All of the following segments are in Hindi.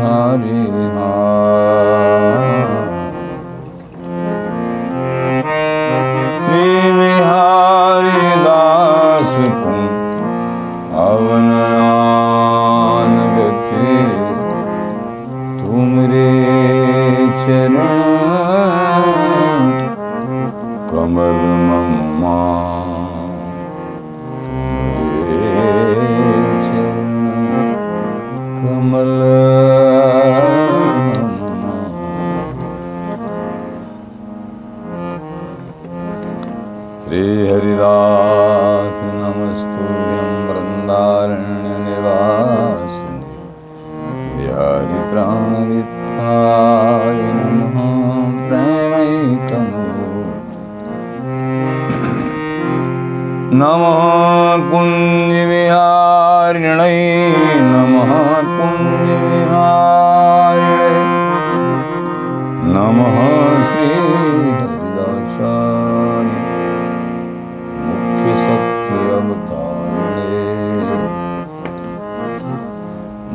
सबई तिहारे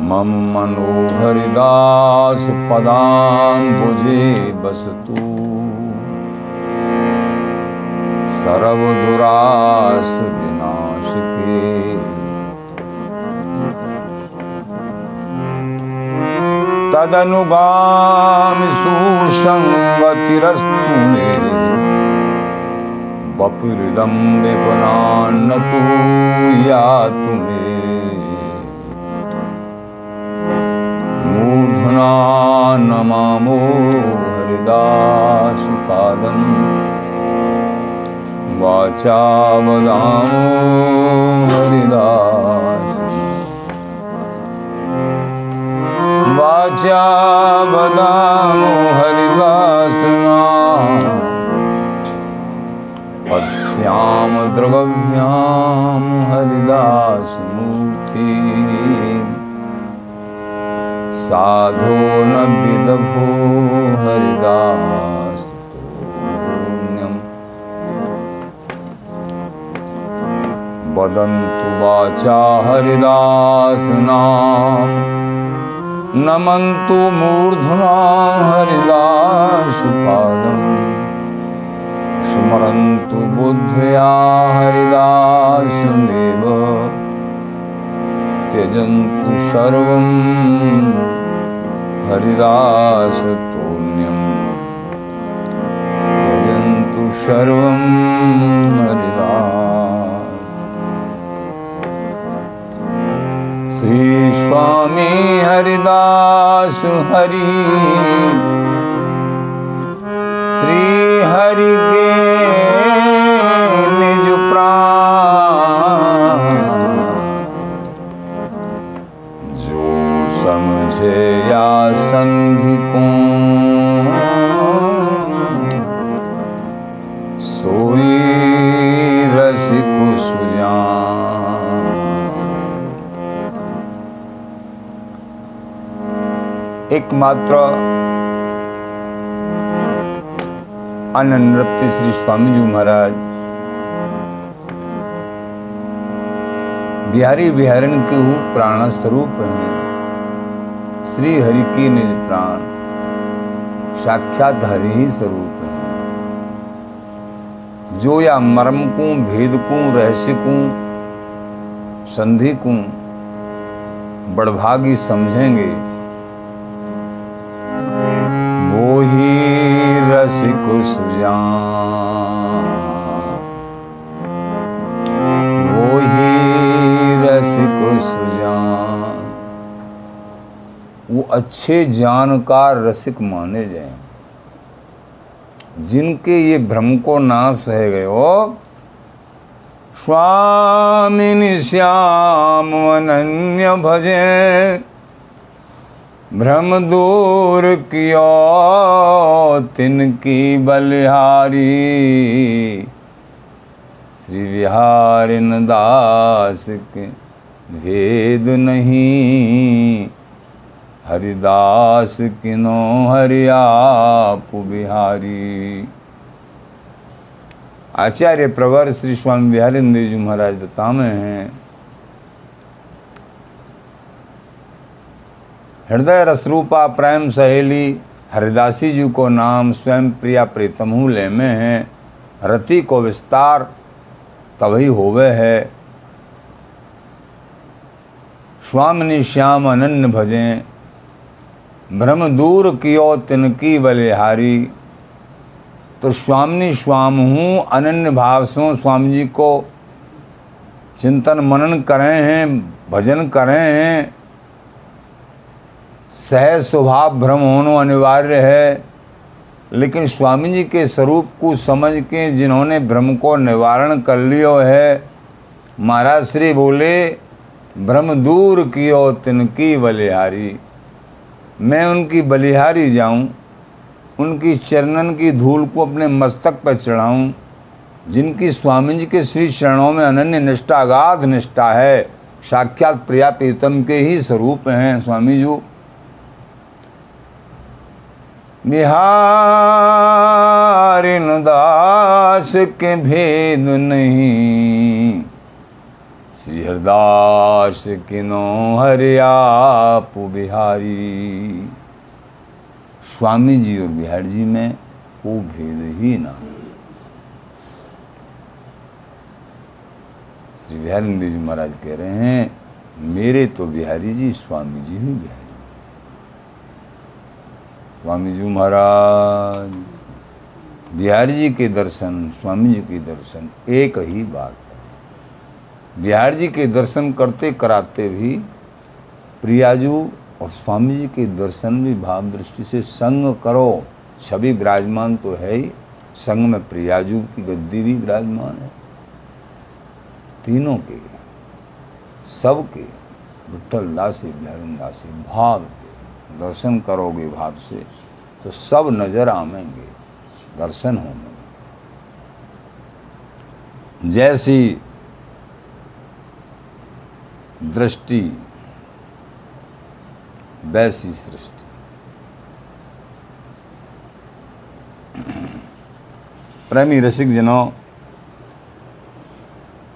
मम मनोहरिदास पदाम्बुजे बसतु। सर्वदुरास विनाशिके तदनुगामि सुसङ्गतिरस्तु मे। वपुरिदं विपुनान्न तु यातु मे। मूर्धना नमामो हरिदासपादम् वाचा वदामो हरिदास। वाचा वदामो हरिदासना पश्याम द्रगव्याम हरिदासमूर्ति साधो न विदभो हरिदास वदन्तु वाचा हरिदासनाम। नमन्तु मूर्ध्ना हरिदासपादम्। स्मरन्तु बुद्ध्या हरिदासमेव। त्यजन्तु सर्वं हरिदासतोन्यम् त्यजन्तु सर्वं हरिदास। श्री स्वामी हरिदास हरि। श्री हरि के निज प्राण। समझे या संधि को सोई रसिक सुजान एकमात्र आनंद नृत्य श्री स्वामी जी महाराज, बिहारी बिहारन के प्राण स्वरूप हैं श्री हरि के निज प्राण साक्षात हरि ही स्वरूप है। जो या मर्म को भेद को रहस्य को संधि को बड़भागी समझेंगे, वो ही रसिक सुजान। अच्छे जानकार रसिक माने जाए। जिनके ये भ्रम को नाश है गए हो स्वामी श्याम अनन्य भजे। भ्रम दूर कियो तिनकी बलिहारी। श्री विहारिन दास के भेद नहीं। हरिदास किनो हरियाप बिहारी। आचार्य प्रवर श्री स्वामी बिहारिंद्र जी महाराज बतावे हैं। हृदय रसरूपा प्रेम सहेली हरिदासी जी को नाम स्वयं प्रिया प्रीतमहू ले में है। रति को विस्तार तभी होवे है। स्वामिनी श्याम अनन्य भजें। भ्रम दूर कियो तिनकी बलिहारी। तो स्वामी स्वाम हूँ, अनन्य भाव से स्वामी जी को। चिंतन मनन करें हैं, भजन करें हैं। सह स्वभाव भ्रम होना अनिवार्य है। लेकिन स्वामी जी के स्वरूप को समझ के जिन्होंने भ्रम को निवारण कर लियो है, महाराज श्री बोले भ्रम दूर कियो तिनकी बलिहारी। मैं उनकी बलिहारी जाऊँ, उनकी चरणन की धूल को अपने मस्तक पर चढ़ाऊं, जिनकी स्वामी जी के श्री चरणों में अनन्य निष्ठा, अगाध निष्ठा है, साक्षात प्रिया प्रीतम के ही स्वरूप हैं स्वामी जी बिहारिन दास के भेद नहीं। श्री हरदास किनो हरियाप बिहारी। स्वामी जी और बिहारी जी में को भेद ही ना श्री बिहारी जी महाराज कह रहे हैं, मेरे तो बिहारी जी, स्वामी जी ही बिहारी। स्वामी जी महाराज, बिहारी जी के दर्शन, स्वामी जी के दर्शन, एक ही बात। बिहार जी के दर्शन करते कराते भी प्रियाजू और स्वामी जी के दर्शन भी भाव दृष्टि से संग करो। छवि विराजमान तो है ही। संग में प्रियाजू की गद्दी भी विराजमान है। तीनों के, सबके विठल दासी, बिहारी दासी भाव के दर्शन करोगे भाव से तो सब नज़र आवेंगे दर्शन होंगे जैसी दृष्टि, वैसी सृष्टि। प्रेमी रसिक जनों,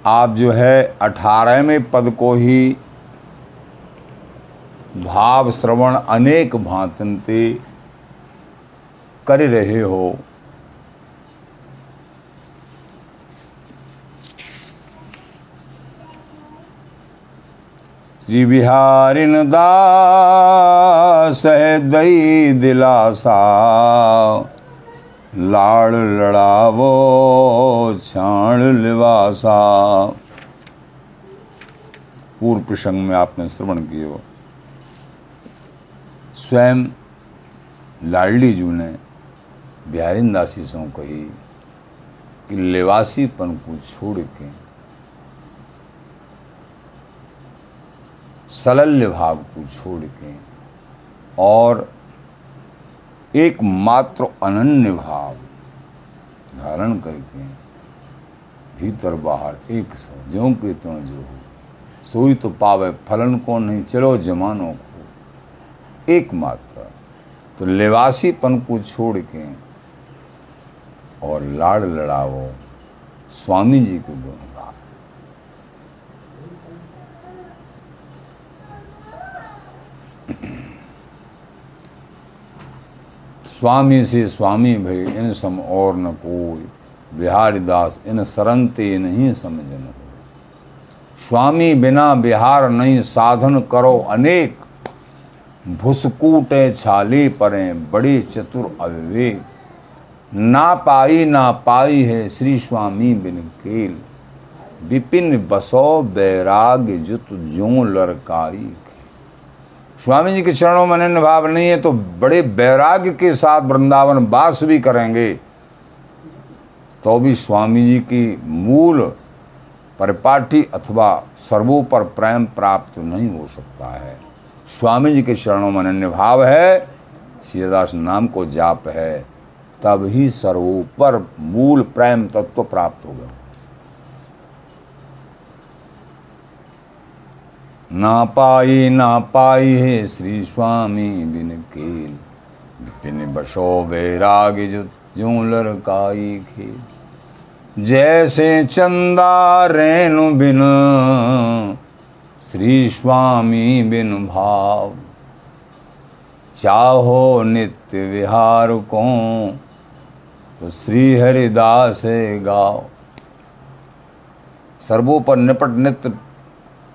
आप जो है अठारहवें पद को ही भाव श्रवण अनेक भांतनते कर रहे हो। श्री बिहारिन दास है दई दिलासा। लाड़ लड़ावो, छाण लिवासा। पूर्व प्रसंग में आपने श्रवण किए हो। स्वयं लाडली जू ने बिहारिन दासी सो कही कि लेवासीपन को छोड़ के सलल्य भाव को छोड़ के और एकमात्र अनन्य भाव धारण करके भीतर बाहर एक सौ ज्यों के त्यों जो हो, सोई तो पावे फलन को नहीं, चलो जमानों को। एकमात्र तो लेवासीपन को छोड़ के और लाड़ लड़ाओ स्वामी जी के गुण गाओ स्वामी से स्वामी भई, इन सम और न कोई। बिहारी दास, इन सरंते नहीं समझन स्वामी बिना बिहार नहीं साधन करो अनेक। भुसकूटे छाले परे, बड़े चतुर अविवेक। ना पाई ना पाई है श्री स्वामी बिन केल। विपिन बसो बैराग जुत जो लड़काई स्वामी जी के चरणों में अनन्य भाव नहीं है तो बड़े वैराग्य के साथ वृंदावन वास भी करेंगे। तो भी स्वामी जी की मूल परिपाटी अथवा सर्वोपर प्रेम प्राप्त नहीं हो सकता है। स्वामी जी के चरणों में अनन्य भाव है सीतादास नाम को जाप है, तब ही सर्वोपर मूल प्रेम तत्व प्राप्त होगा ना पाई ना पाई है श्री स्वामी बिन केल बिन बसो वैराग जो लड़काई खेल। जैसे चंदा रेणु बिन श्री स्वामी बिन भाव। चाहो नित्य विहार को तो श्री हरिदास गाओ सर्वोपर निपट नित्य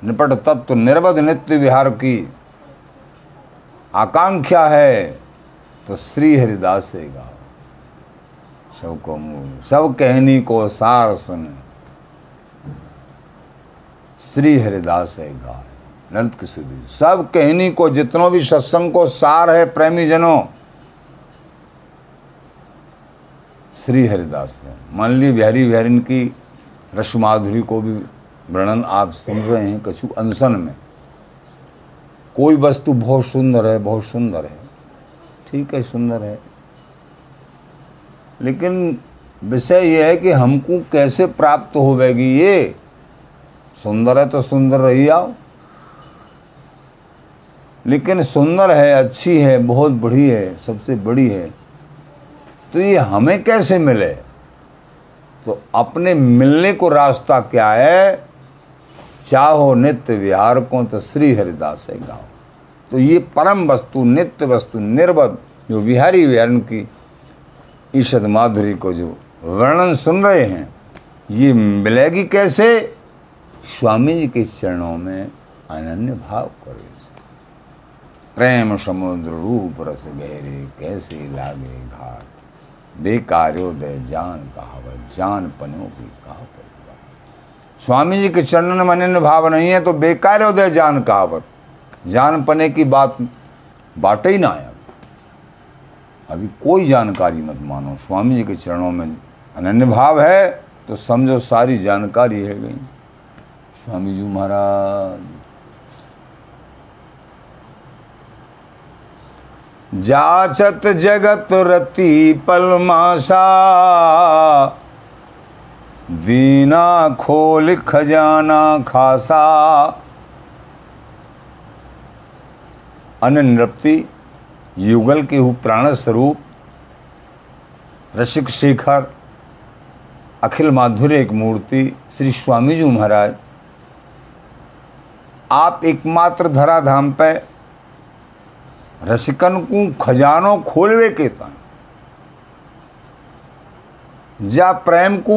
निपट तत्व निर्वध नित्य विहार की आकांक्षा है तो श्री हरिदास से गाओ सबको सब कहनी को सार सुन। श्री हरिदास से गाओ नंद किशोरी, सब कहनी को जितनों भी सत्संग को सार है, प्रेमी जनों। श्री हरिदास है मान ली बिहारी बिहारिन की रस माधुरी को भी वर्णन आप सुन रहे हैं कछु अनशन में। कोई वस्तु बहुत सुंदर है, बहुत सुंदर है। ठीक है, सुंदर है। लेकिन विषय यह है कि हमको कैसे प्राप्त होवेगी ये? सुंदर है तो सुंदर रही आओ। लेकिन सुंदर है, अच्छी है, बहुत बड़ी है, सबसे बड़ी है तो ये हमें कैसे मिले? तो अपने मिलने को रास्ता क्या है? चाहो नित्य विहार को तो श्री हरिदास है गाओ। तो ये परम वस्तु, नित्य वस्तु निर्बद जो विहारी विहारन की ईशद माधुरी को जो वर्णन सुन रहे हैं, ये मिलेगी कैसे? स्वामी जी के चरणों में अनन्य भाव करो प्रेम समुद्र रूप रस गहरे कैसे लागे घाट? बेकार्योदय जान कहावत, जान पनों की कहावत स्वामी जी के चरणन में अनन्य भाव नहीं है तो बेकार्योदय जान कहावत जान पने की बात बाटे ही ना आया अभी कोई जानकारी मत मानो स्वामी जी के चरणों में अनन्य भाव है तो समझो सारी जानकारी है गई। स्वामी जी महाराज। जाचत जगत रति पलमासा दीना खोल खजाना खासा। अनृप्ति युगल के हु प्राण स्वरूप, रसिक शेखर, अखिल माधुर्य एक मूर्ति, श्री स्वामी जी महाराज। आप एकमात्र धराधाम पे रसिकन को खजानो खोलवे के ता जा प्रेम को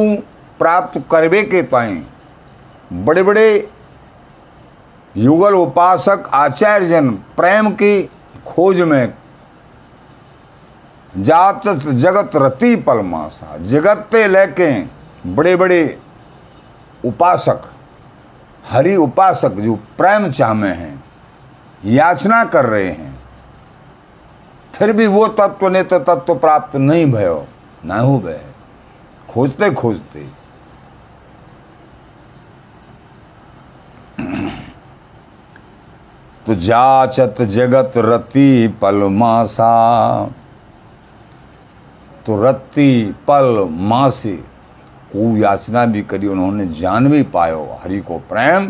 प्राप्त करवे के ताई बड़े बड़े युगल उपासक आचार्य जन प्रेम की खोज में जात जगत रति पलमासा जगत ते लेके बड़े बड़े उपासक, हरि उपासक जो प्रेम चाह में हैं, याचना कर रहे हैं। फिर भी वो तत्व ने तो तत्व प्राप्त नहीं भयो, ना हो भय। खोजते खोजते तो जाचत जगत रति पल मासा। तो रत्ती पल मासे को याचना भी करी, उन्होंने जान भी पायो, हरि को प्रेम।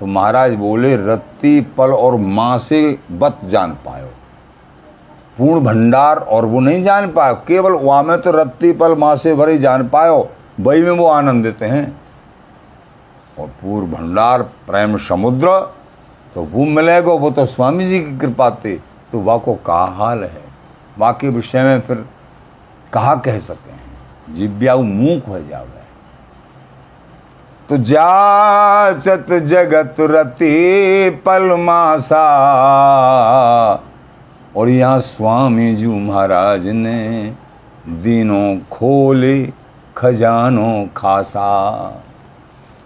तो महाराज बोले रत्ती पल और माँ से बत जान पायो। पूर्ण भंडार और वो नहीं जान पायो, केवल वहाँ में तो रत्ती पल माँ से भरे जान पायो, वही में वो आनंद देते हैं। और पूर्ण भंडार, प्रेम समुद्र तो वो मिलेगा, वो तो स्वामी जी की कृपा थे। तो वाह को का हाल है? वाह के विषय में फिर कहा कह सकते हैं? जिब्याऊ मूक हो जावे। तो जाचत जगत रति पलमासा और यहाँ स्वामी जी महाराज ने दिनों खोले, खजानों खासा।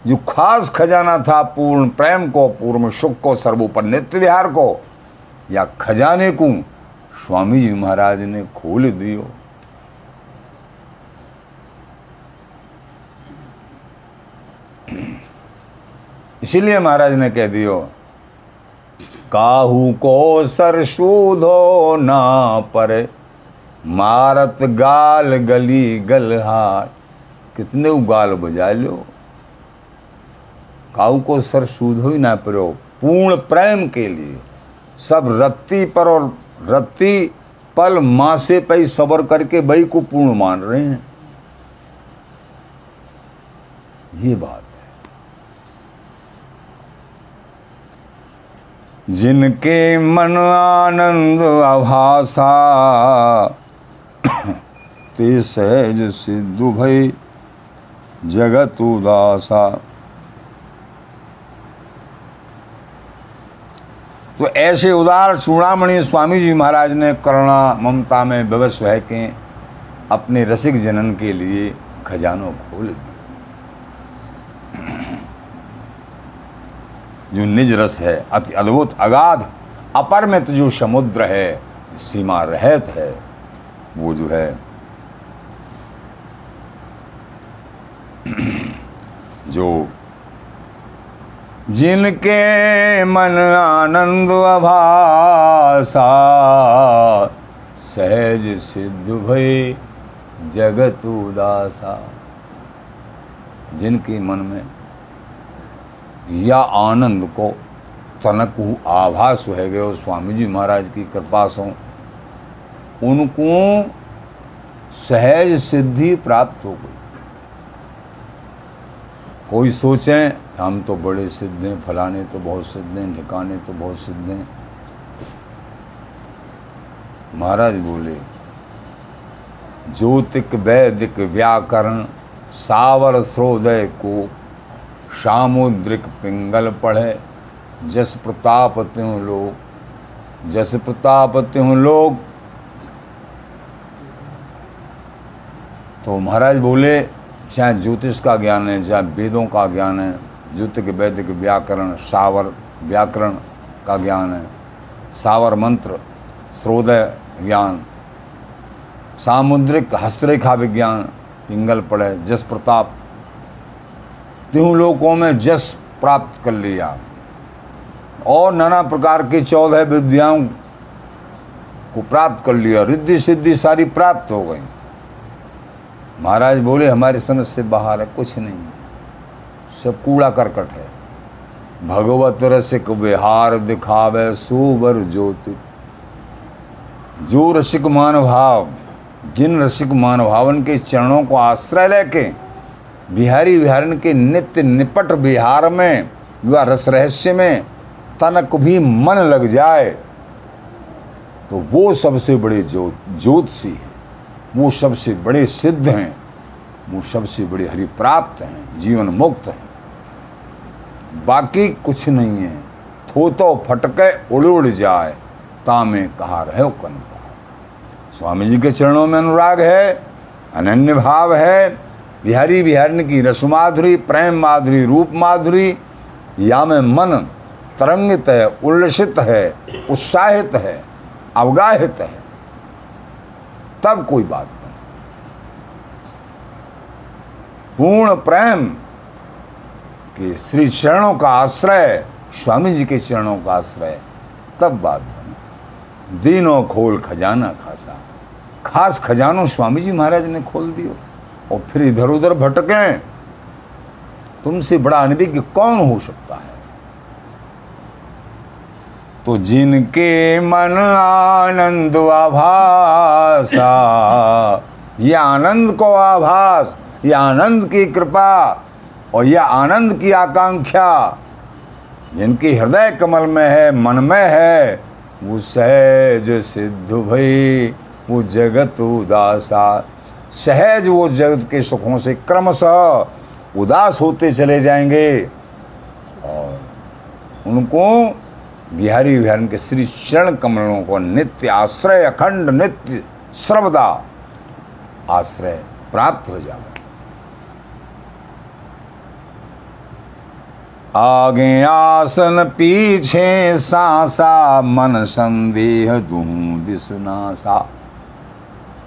जो खास खजाना था पूर्ण प्रेम को, पूर्ण सुख को सर्वोपर नित्य विहार को, या खजाने को, स्वामी जी महाराज ने खोल दियो। इसीलिए महाराज ने कह दियो, काहू को सरसूधो ना पर, मारत गाल गली गलहार। कितने गाल बजा लो काहू को सर सूधो ही ना परो पूर्ण प्रेम के लिए। सब रत्ती पर और रत्ती पल मासे पे सबर करके बई को पूर्ण मान रहे हैं। ये बात है। जिनके मन आनंद आभासा ते सहज सिद्धु भई जगत उदासा। तो ऐसे उदार चूड़ामणि स्वामी जी महाराज ने करुणा, ममता में विवश है के अपने रसिक जनन के लिए खजानों खोल दिए। जो निज रस है, अति अद्भुत अगाध अपरमित जो समुद्र है, सीमा रहत है, वो जो है। जो जिनके मन आनंद अभासा, सहज सिद्ध भय जगत उदासा। जिनके मन में या आनंद को तनक आभास है गए स्वामी जी महाराज की कृपा से, उनको सहज सिद्धि प्राप्त हो गई। कोई सोचें हम तो बड़े सिद्ध हैं, फलाने तो बहुत सिद्ध हैं ठिकाने तो बहुत सिद्ध हैं। महाराज बोले, ज्योतिक वैदिक व्याकरण सावर स्रोदय को सामुद्रिक पिंगल पढ़े। जस प्रताप त्यों लोग, जस प्रताप त्यों लोग। तो महाराज बोले, चाहे ज्योतिष का ज्ञान है, चाहे वेदों का ज्ञान है ज्योतिक वैदिक व्याकरण, सावर व्याकरण का ज्ञान है। सावर मंत्र, स्रोदय ज्ञान। सामुद्रिक हस्तरेखा विज्ञान, पिंगल पड़े जस प्रताप। त्यों लोकों में जस प्राप्त कर लिया। और नाना प्रकार की चौदह विद्याओं को प्राप्त कर लिया। रिद्धि सिद्धि सारी प्राप्त हो गई। महाराज बोले, हमारे समझ से बाहर है, कुछ नहीं है। सब कूड़ा करकट है। भगवत रसिक विहार दिखावे सुबर ज्योति। जो रसिक मानभाव जिन रसिक मानभावन के चरणों को आश्रय लेके, बिहारी विहारन के नित्य निपट बिहार में, युवा रस रहस्य में तनक भी मन लग जाए तो वो सबसे बड़े ज्योत ज्योतिषी हैं। वो सबसे बड़े सिद्ध हैं। वो सबसे बड़े हरि प्राप्त हैं, जीवन मुक्त हैं। बाकी कुछ नहीं है। थो तो फटके उड़ उड़ जाए, तामे कहा रहे कन स्वामी जी के चरणों में अनुराग है, अनन्य भाव है। बिहारी बिहारिन की रसमाधुरी, प्रेम माधुरी, रूप माधुरी, या में मन तरंगित है, उल्लसित है, उत्साहित है, अवगाहित है। तब कोई बात नहीं। पूर्ण प्रेम कि श्री चरणों का आश्रय, स्वामी जी के चरणों का आश्रय, तब बात बनी। दिनों खोल खजाना खासा। खास खजानों स्वामी जी महाराज ने खोल दियो और फिर इधर उधर भटके। तुमसे बड़ा अनभिज्ञ कौन हो सकता है? तो जिनके मन आनंद आभासा, ये आनंद को आभास, ये आनंद की कृपा और यह आनंद की आकांक्षा जिनकी हृदय कमल में है, मन में है, वो सहज सिद्ध भई, वो जगत उदासा। सहज वो जगत के सुखों से क्रमशः उदास होते चले जाएँगे। और उनको बिहारी विहारन के श्री चरण कमलों को नित्य आश्रय, अखंड नित्य, सर्वदा आश्रय प्राप्त हो जाए आगे आसन, पीछे सासा, मन संदेह दूँ दिसनासा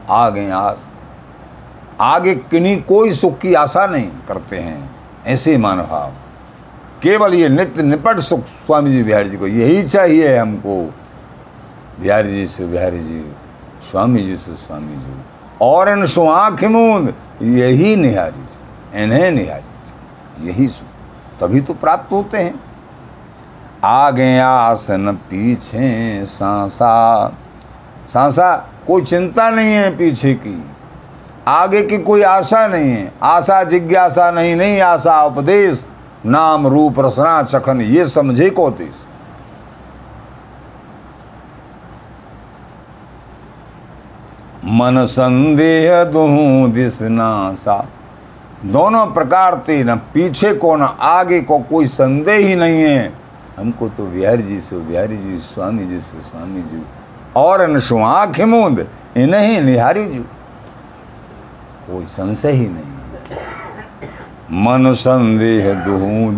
आगे आस, आगे किन्हीं कोई सुख की आशा नहीं करते हैं, ऐसे मानभाव। केवल ये नित्य निपट सुख, स्वामी जी बिहारी जी को यही चाहिए हमको। बिहारी जी से बिहारी जी, स्वामी जी से स्वामी जी। और इन सो आँख मूंद, यही निहारी जी, इन्हें निहारी जी, यही सुख। तभी तो प्राप्त होते हैं। आगे आसन पीछे सांसा। सांसा कोई चिंता नहीं है पीछे की। आगे की कोई आशा नहीं है। आशा जिज्ञासा नहीं नहीं आशा उपदेश। नाम रूप रसना चखन ये समझे को देश। मन संदेह दुहू दिसनासा दोनों प्रकार थे, न पीछे को, न आगे को, कोई संदेह ही नहीं है। हमको तो बिहारी जी से बिहारी जी, स्वामी जी से, स्वामी जी। और आँख मूंद इन्हें निहारी जी। कोई संशय ही नहीं। मन संदेह, दुहू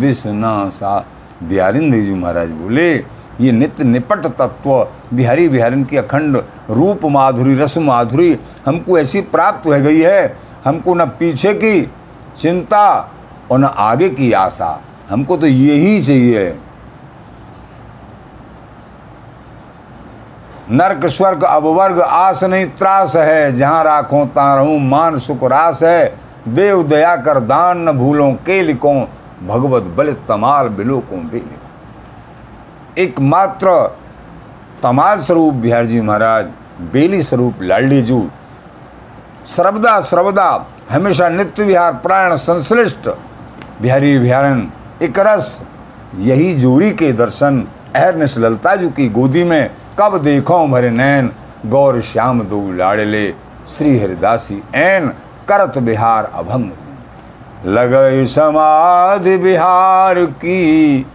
बिहारिंद जी महाराज बोले, ये नित्य निपट तत्व, बिहारी बिहारिन की अखंड रूप माधुरी, रस माधुरी, हमको ऐसी प्राप्त हो गई है। हमको न पीछे की चिंता और न आगे की आशा। हमको तो यही चाहिए। नर्क, स्वर्ग अबवर्ग आस नहीं, त्रास है। जहाँ राखो, ता रहूँ, मान, सुख, रास है। देव, दया कर, दान न भूलों, के लिखो, भगवत बल, तमाल, बिलोकों बेलिको एकमात्र तमाल स्वरूप, बिहार जी महाराज, बेली स्वरूप लाडली जू। सर्वदा सर्वदा हमेशा नित्य विहार, प्राण संश्लिष्ट। बिहारी बिहारन एक रस। यही जोरी के दर्शन, अहर ललता जू की गोदी में। कब देखो भरे नैन, गौर श्याम दो लाड़ले श्री हरिदासी ऐन, करत बिहार अभंग लगे समाधि बिहार की,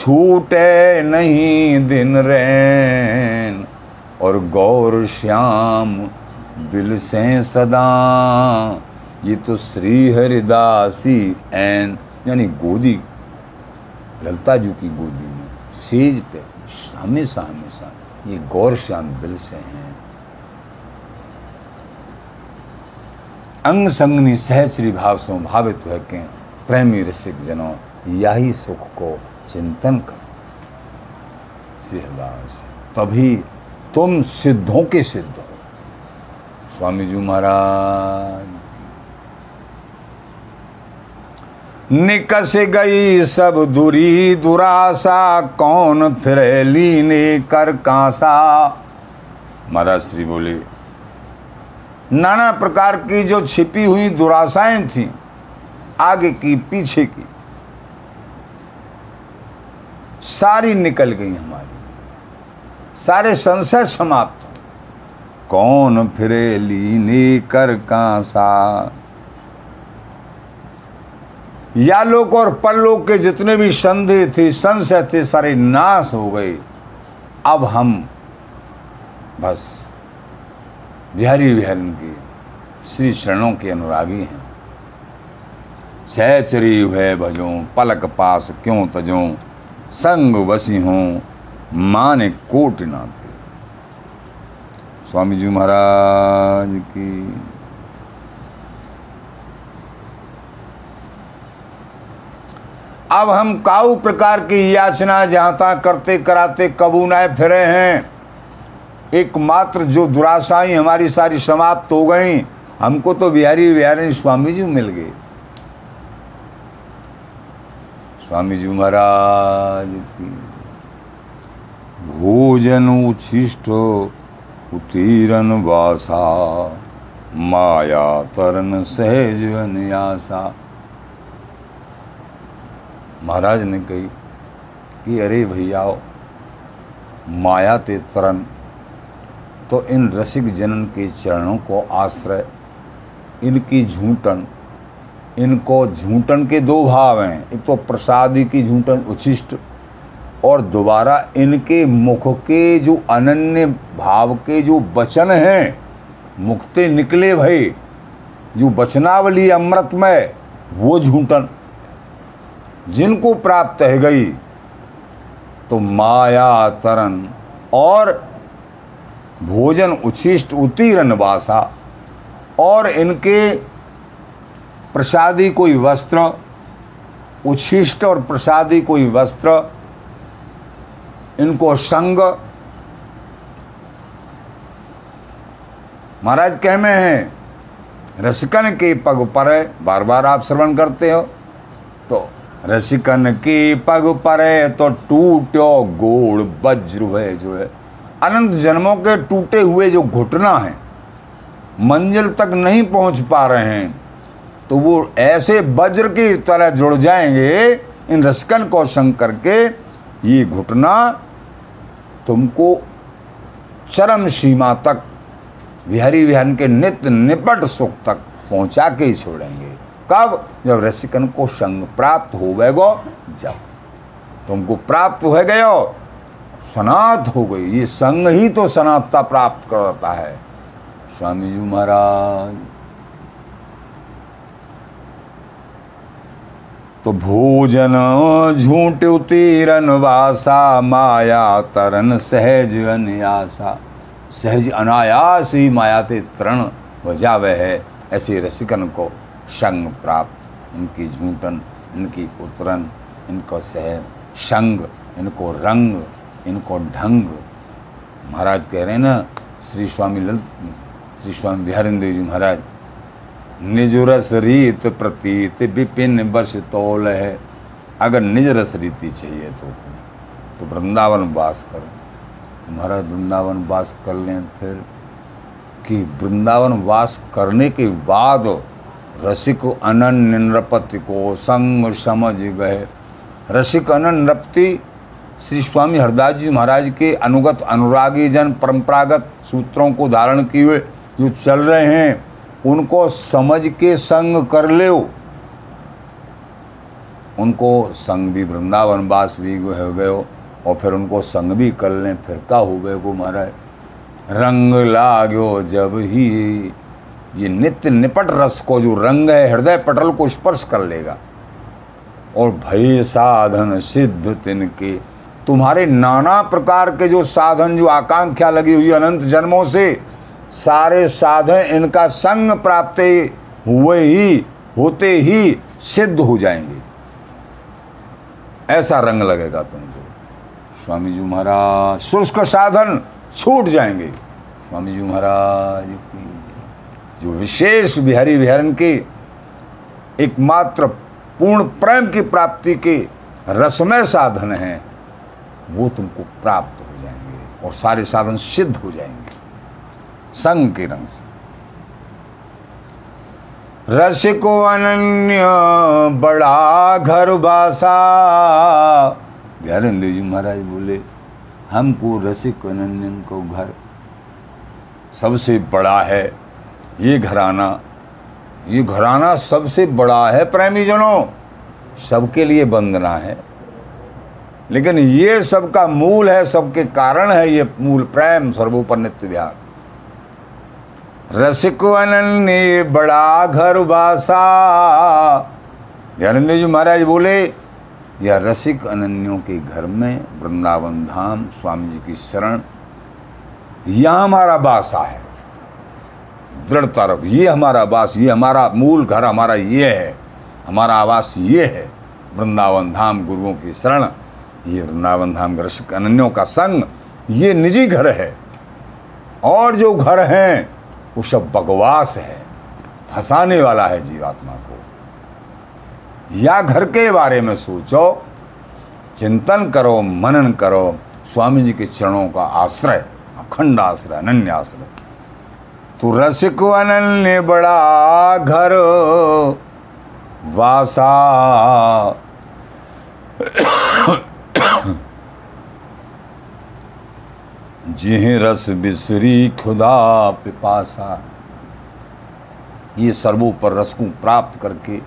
छूटे नहीं दिन रैन। और गौर श्याम बिल से सदा। ये तो श्री हरिदासी एन, यानी गोदी ललता जी की गोदी में, सेज पे हमेशा हमेशा ये गौर श्याम बिल से हैं। अंग संगनी सहचरी भाव से भावित है के प्रेमी रसिक जनों, यही सुख को चिंतन कर। श्री हरिदास तभी तुम सिद्धों के सिद्ध हो। स्वामी जी महाराज। निकस गई सब दूरी दुरासा, कौन फिर लीने कर कांसा? महाराज श्री बोले, नाना प्रकार की जो छिपी हुई दुराशाएँ थी, आगे की, पीछे की, सारी निकल गई हमारी। सारे संशय समाप्त कौन फिरे लीने कर कांसा? या लोक और परलोक के जितने भी संदेह थे, संशय थे, सारे नाश हो गए। अब हम बस बिहारी बिहारी के, श्री चरणों के अनुरागी हैं। सहचरी हुए भजो, पलक पास क्यों तजो, संग बसी हों, माने कोट नाते। स्वामी जी महाराज की अब हम काऊ प्रकार की याचना जहाँ तक करते कराते कबूनाए फिरे हैं। एकमात्र जो दुराशाई हमारी सारी समाप्त हो गई, हमको तो बिहारी बिहारी स्वामी जी मिल गए। स्वामी जी महाराज की भोजन उच्छिष्ट उतीरन वासा, माया तरन सहज अन्यासा महाराज ने कही कि अरे भैया, माया ते तरन तो इन रसिक जनन के चरणों को आश्रय, इनकी झूठन इनको झूठन के दो भाव हैं। एक तो प्रसादी की झूठन उच्छिष्ट, और दोबारा इनके मुख के जो अनन्य भाव के जो वचन हैं, मुक्ते निकले भय जो बचनावली अमृतमय, वो झूठन जिनको प्राप्त है गई तो माया तरण और भोजन उच्छिष्ट उत्तीर्ण वासा और इनके प्रसादी कोई वस्त्र, उच्छिष्ट और प्रसादी कोई वस्त्र, इनको संग। महाराज कह में है, रसिकन के पग पर बार बार आप श्रवण करते हो तो रसिकन की पग पर तो टूटो गोड़ वज्र है जो है। अनंत जन्मों के टूटे हुए जो घुटना है, मंजिल तक नहीं पहुँच पा रहे हैं तो वो ऐसे वज्र की तरह जुड़ जाएँगे, इन रसिकन को संग करके, ये घुटना तुमको चरम सीमा तक बिहारी विहान के नित्य निपट सुख तक पहुँचा के छोड़ेंगे। कब? जब रसिकन को संग प्राप्त हो गए गो जब। तुमको प्राप्त हो गयो सनात हो गई ये संग ही तो सनातता प्राप्त करता है। स्वामी जी महाराज। तो भोजन झूठ उतीरन वासा, माया तरन सहज अन्यासा। सहज अनायास ही माया ते तरण हो है, ऐसे रसिकन को। संग प्राप्त, इनकी झूठन, इनकी उतरन, इनको सह संग इनको रंग, इनको ढंग। महाराज कह रहे हैं ना, श्री स्वामी ललित श्री स्वामी बिहारिंद्र जी महाराज निज रस रीत प्रतीत विपिन बस तोल है। अगर निज रस रीति चाहिए तो तो वृंदावन वास करो। महाराज वृंदावन वास कर लें फिर, कि वृंदावन वास करने के बाद रसिक अनन्य नृपति को संग समझ गए। रसिक अनन्य नृपति श्री स्वामी हरदास जी महाराज के अनुगत अनुरागी जन परंपरागत सूत्रों को धारण किए हुए जो चल रहे हैं, उनको समझ के संग कर ले उनको संग भी वृंदावन वास भी हो गए और फिर उनको संग भी कर लें, फिर का हो गए को महाराज? रंग लागो जब ही ये नित्य निपट रस को जो रंग है, हृदय पटल को स्पर्श कर लेगा। और भय साधन सिद्ध तिनके। तुम्हारे नाना प्रकार के जो साधन, जो आकांक्षा लगी हुई अनंत जन्मों से, सारे साधन इनका संग प्राप्त हुए ही, होते ही सिद्ध हो जाएँगे। ऐसा रंग लगेगा तुमको। स्वामी जी महाराज, शुष्क साधन छूट जाएँगे। स्वामी जी महाराज की जो विशेष बिहारी विहरण के एकमात्र पूर्ण प्रेम की प्राप्ति के रसमय साधन हैं, वो तुमको प्राप्त हो जाएँगे और सारे साधन सिद्ध हो जाएँगे। संग के रंग से। रसिको अनन्य बड़ा घर बासा। बिहारेंद्र जी महाराज बोले, हमको रसिक अनन्य को घर सबसे बड़ा है। ये घराना ये घराना सबसे बड़ा है प्रेमीजनों। सबके लिए वंदना है। लेकिन ये सबका मूल है, सबके कारण है ये मूल प्रेम सर्वोपर नित्य विहार रसिक अनन्य बड़ा घर बासा ज्ञानेन्द्र जी महाराज बोले, या रसिक अनन्यों के घर में वृंदावन धाम, स्वामी जी की शरण, यहाँ हमारा बासा है। दृढ़ता रख। ये हमारा आवास, ये हमारा मूल घर, हमारा ये है। हमारा आवास ये है। वृंदावन धाम गुरुओं की शरण। ये वृंदावन धाम रसिक अनन्यों का संग। ये निजी घर है। और जो घर हैं, वो सब बकवास है। फंसाने वाला है जीवात्मा को। या घर के बारे में सोचो। चिंतन करो, मनन करो। स्वामी जी के चरणों का आश्रय, अखंड आश्रय, अनन्य आश्रय। तू रसिक अनन्य बड़ा घर वासा। जिह रस बिसरी खुदा पिपासा। ये सर्वोपर रस को प्राप्त करके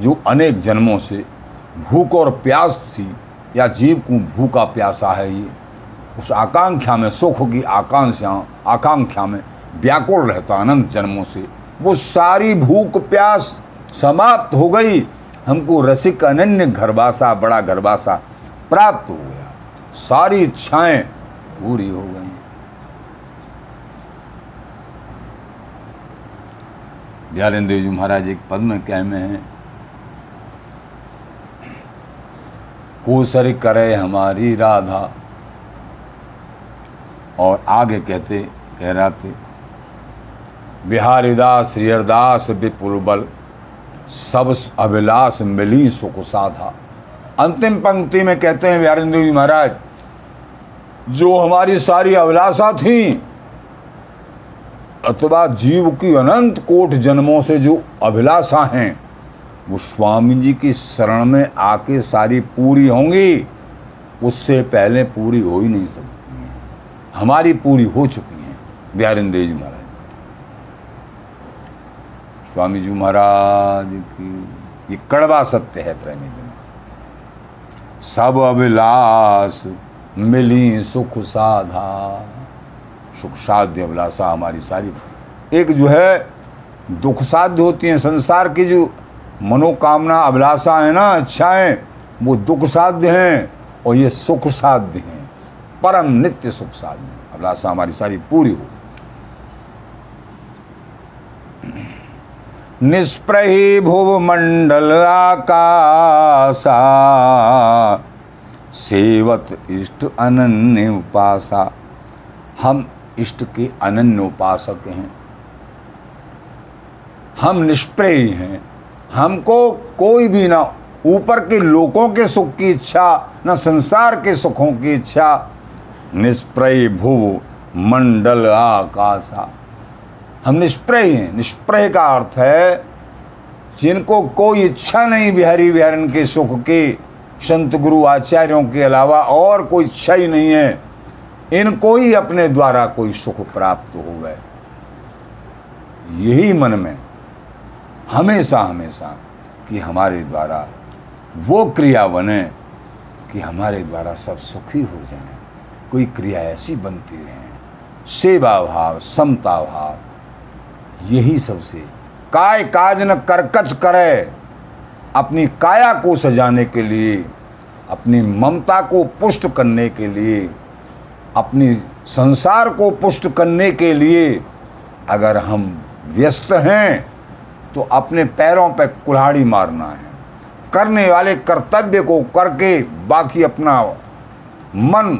जो अनेक जन्मों से भूख और प्यास थी या जीव को भूखा प्यासा है ये, उस आकांक्षा में, सुख की आकांक्षा आकांक्षा में व्याकुल रहता अनंत जन्मों से। वो सारी भूख प्यास समाप्त हो गई। हमको रसिक अनन्य घरवासा बड़ा घरवासा प्राप्त हो गया। सारी इच्छाएँ पूरी हो गई। देव जी महाराज एक पद में कह में हैं। कोसर करे हमारी राधा। और आगे कहते कह रहा थे बिहारीदास श्रीहरदास विपुल बल सब अभिलाष मिली सुख साधा। अंतिम पंक्ति में कहते हैं बिहारिंदु जी महाराज, जो हमारी सारी अभिलाषा थी, अथवा जीव की अनंत कोट जन्मों से जो अभिलाषा हैं, वो स्वामी जी की शरण में आके सारी पूरी होंगी, उससे पहले पूरी हो ही नहीं सकती हैं। हमारी पूरी हो चुकी हैं बिहारिंदेव जी महाराज। स्वामी जी महाराज की, ये कड़वा सत्य है प्रेमी जी। सब अभिलाष मिली सुख साधा। सुख साध्य अभिलाषा हमारी सारी। एक जो है, दुख साध्य होती है संसार की जो मनोकामना, अभिलाषा है ना, इच्छाएँ, वो दुख साध्य हैं और ये सुख साध्य हैं। परम नित्य सुख साध्य अभिलाषा हमारी सारी पूरी हो निष्प्रही भुवमंडल आकाशा। सेवत इष्ट अनन्य उपासा। हम इष्ट के अनन्य उपासक हैं। हम निष्प्रय हैं। हमको कोई भी ना ऊपर के लोगों के सुख की इच्छा, न संसार के सुखों की इच्छा। निष्प्रय भुव मंडल आकाशा। हम निष्प्रय हैं। निष्प्रय का अर्थ है, जिनको कोई इच्छा नहीं बिहारी बिहारन के सुख की, संत गुरु आचार्यों के अलावा और कोई इच्छा ही नहीं है। इनको ही अपने द्वारा कोई सुख प्राप्त हो गए यही मन में हमेशा हमेशा कि हमारे द्वारा वो क्रिया बने, कि हमारे द्वारा सब सुखी हो जाए। कोई क्रिया ऐसी बनती रहे। सेवा भाव समता भाव यही सबसे। काय काज न करकच करे। अपनी काया को सजाने के लिए, अपनी ममता को पुष्ट करने के लिए, अपनी संसार को पुष्ट करने के लिए अगर हम व्यस्त हैं तो अपने पैरों पर कुल्हाड़ी मारना है। करने वाले कर्तव्य को करके बाकी अपना मन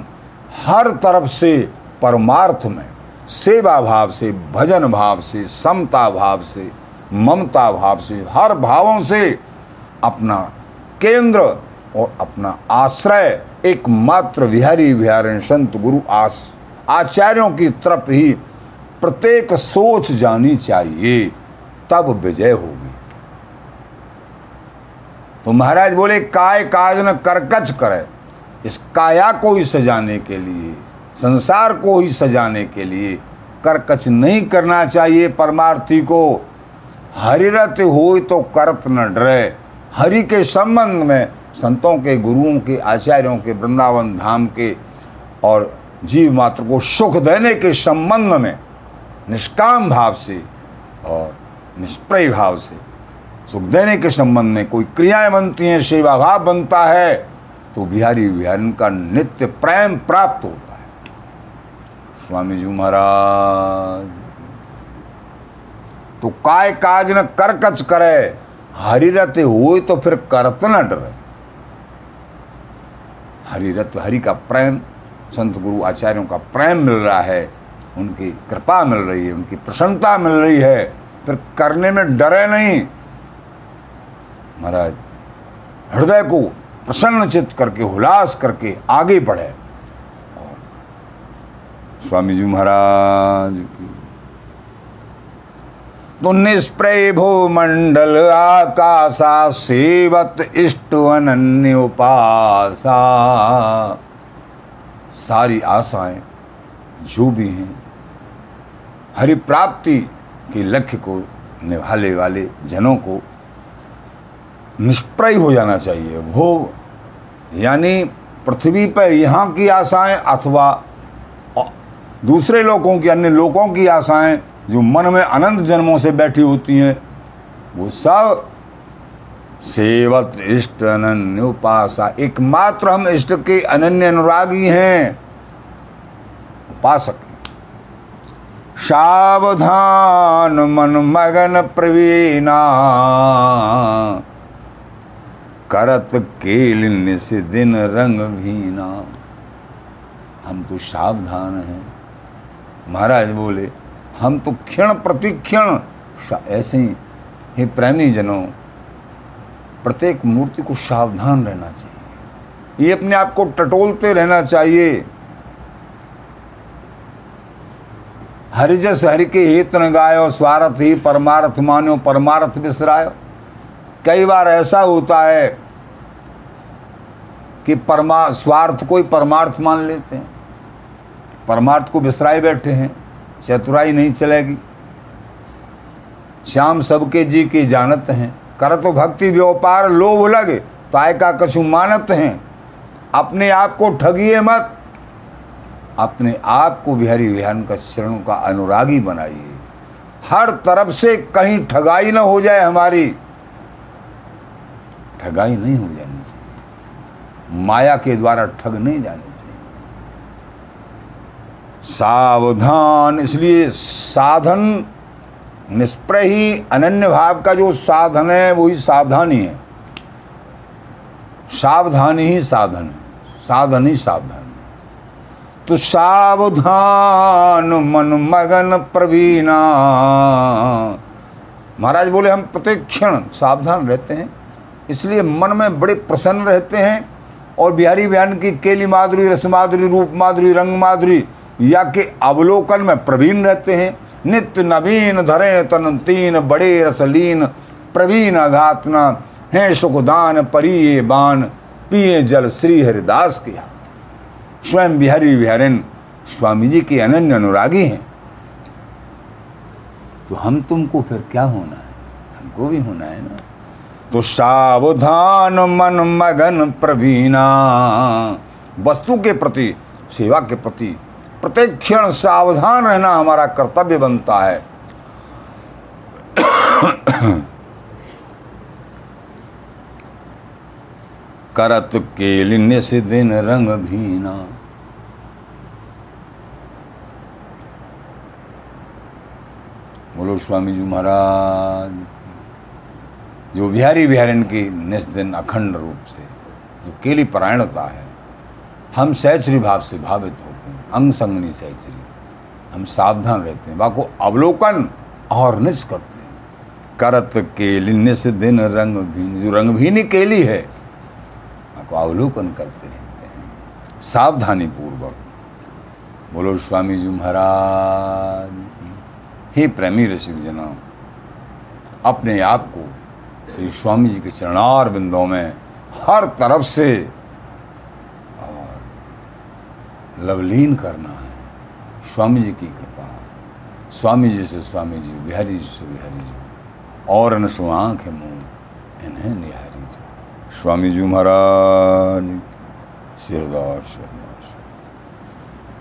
हर तरफ़ से परमार्थ में। सेवा भाव से भजन भाव से समता भाव से ममता भाव से, हर भावों से अपना केंद्र और अपना आश्रय एकमात्र विहारी विहारण संत गुरु आस आचार्यों की तरफ़ ही प्रत्येक सोच जानी चाहिए, तब विजय होगी। तो महाराज बोले, काय काज न करकच करे, इस काया को ही सजाने के लिए? संसार को ही सजाने के लिए करकच नहीं करना चाहिए परमार्थी को। हरिरत हो तो करत न डरे। हरि के संबंध में संतों के गुरुओं के आचार्यों के वृंदावन धाम के और जीव मात्र को सुख देने के संबंध में निष्काम भाव से और निष्प्रय भाव से सुख देने के संबंध में कोई क्रियाएँ बनती हैं सेवा भाव बनता है तो बिहारी बिहारी का नित्य प्रेम प्राप्त होता स्वामी जी महाराज। तो काय काज न कर कच करे हरिरत हो तो फिर करत न डरे। हरिरत हरि का प्रेम, संत गुरु आचार्यों का प्रेम मिल रहा है, उनकी कृपा मिल रही है, उनकी प्रसन्नता मिल रही है, फिर करने में डरे नहीं। महाराज, हृदय को प्रसन्न चित्त करके हुलास करके आगे बढ़े। स्वामी जी महाराज तो निष्प्रय भो मंडल आकाशा सेवत इष्ट अन्य उपासा सारी आशाएँ जो भी हैं, हरि प्राप्ति के लक्ष्य को निभाने वाले जनों को निष्प्रय हो जाना चाहिए। वो, यानी पृथ्वी पर यहाँ की आशाएँ अथवा दूसरे लोगों की, अन्य लोगों की आशाएँ जो मन में अनंत जन्मों से बैठी होती हैं, वो सब सेवत इष्ट अनन्य उपासा। एकमात्र हम इष्ट के अनन्य अनुरागी हैं, उपासक। सावधान मन मगन प्रवीणा, करत केल निस दिन रंग भीना हम तो सावधान हैं। महाराज बोले, हम तो क्षण प्रतिक्षण ऐसे ही, हे प्रेमी जनों प्रत्येक मूर्ति को सावधान रहना चाहिए। ये अपने आप को टटोलते रहना चाहिए। हरिजस हरि के हित न गायो, स्वार्थ ही परमार्थ मानो, परमार्थ विसरायो कई बार ऐसा होता है कि परमा, स्वार्थ को ही परमार्थ मान लेते हैं। परमार्थ को विसराए बैठे हैं, चतुराई नहीं चलेगी। श्याम सबके जी की जानत हैं, कर तो भक्ति व्यापार लोभ लगे, ताय का कछु मानत हैं। अपने आप को ठगिए मत, अपने आप को बिहारी विहान का शरणों का अनुरागी बनाइए। हर तरफ़ से कहीं ठगाई ना हो जाए हमारी, ठगाई नहीं हो जानी चाहिए। माया के द्वारा ठग नहीं जाने सावधान। इसलिए साधन निष्प्रय ही अनन्य भाव का जो साधन है वही सावधानी है। सावधानी ही साधन है। साधन ही सावधानी तो सावधान मन मगन प्रवीणा। महाराज बोले, हम प्रत्येक क्षण सावधान रहते हैं। इसलिए मन में बड़े प्रसन्न रहते हैं और बिहारी बयान की केली माधुरी, रस माधुरी, रूप माधुरी, रंग माधुरी या के अवलोकन में प्रवीण रहते हैं। नित्य नवीन धरे तन तीन बड़े रसलीन, प्रवीण अघातना है सुखदान परिये बान पिए जल श्री हरिदास किया स्वयं बिहारी विहारिन स्वामी जी के अनन्य अनुरागी हैं। तो हम तुमको फिर क्या होना है? हमको भी होना है ना? तो सावधान मन मगन प्रवीणा, वस्तु के प्रति, सेवा के प्रति प्रत्येक क्षण सावधान रहना हमारा कर्तव्य बनता है। करत के से दिन रंग भीना। बोलो स्वामी जी महाराज, जो बिहारी बिहारिन की निस दिन अखंड रूप से, जो केली परायणता है, हम सहचरी भाव से भावित अंग संगनी सहचरी हम सावधान रहते हैं। बाको अवलोकन और निस करते हैं। करत केली निस दिन रंग भीन। जो रंगभीनी केली है को अवलोकन करते रहते हैं। सावधानी पूर्वक बोलो स्वामी जी महाराज, हे प्रेमी रसिक जना अपने आप को श्री स्वामी जी के चरणार बिंदों में हर तरफ़ से लवलीन करना है। स्वामी जी की कृपा। स्वामी जी से स्वामी जी, बिहारी जी से बिहारी जी। और न सु मूल इन्हें निहारी जी। स्वामी जी महाराज सिरदार शिरदास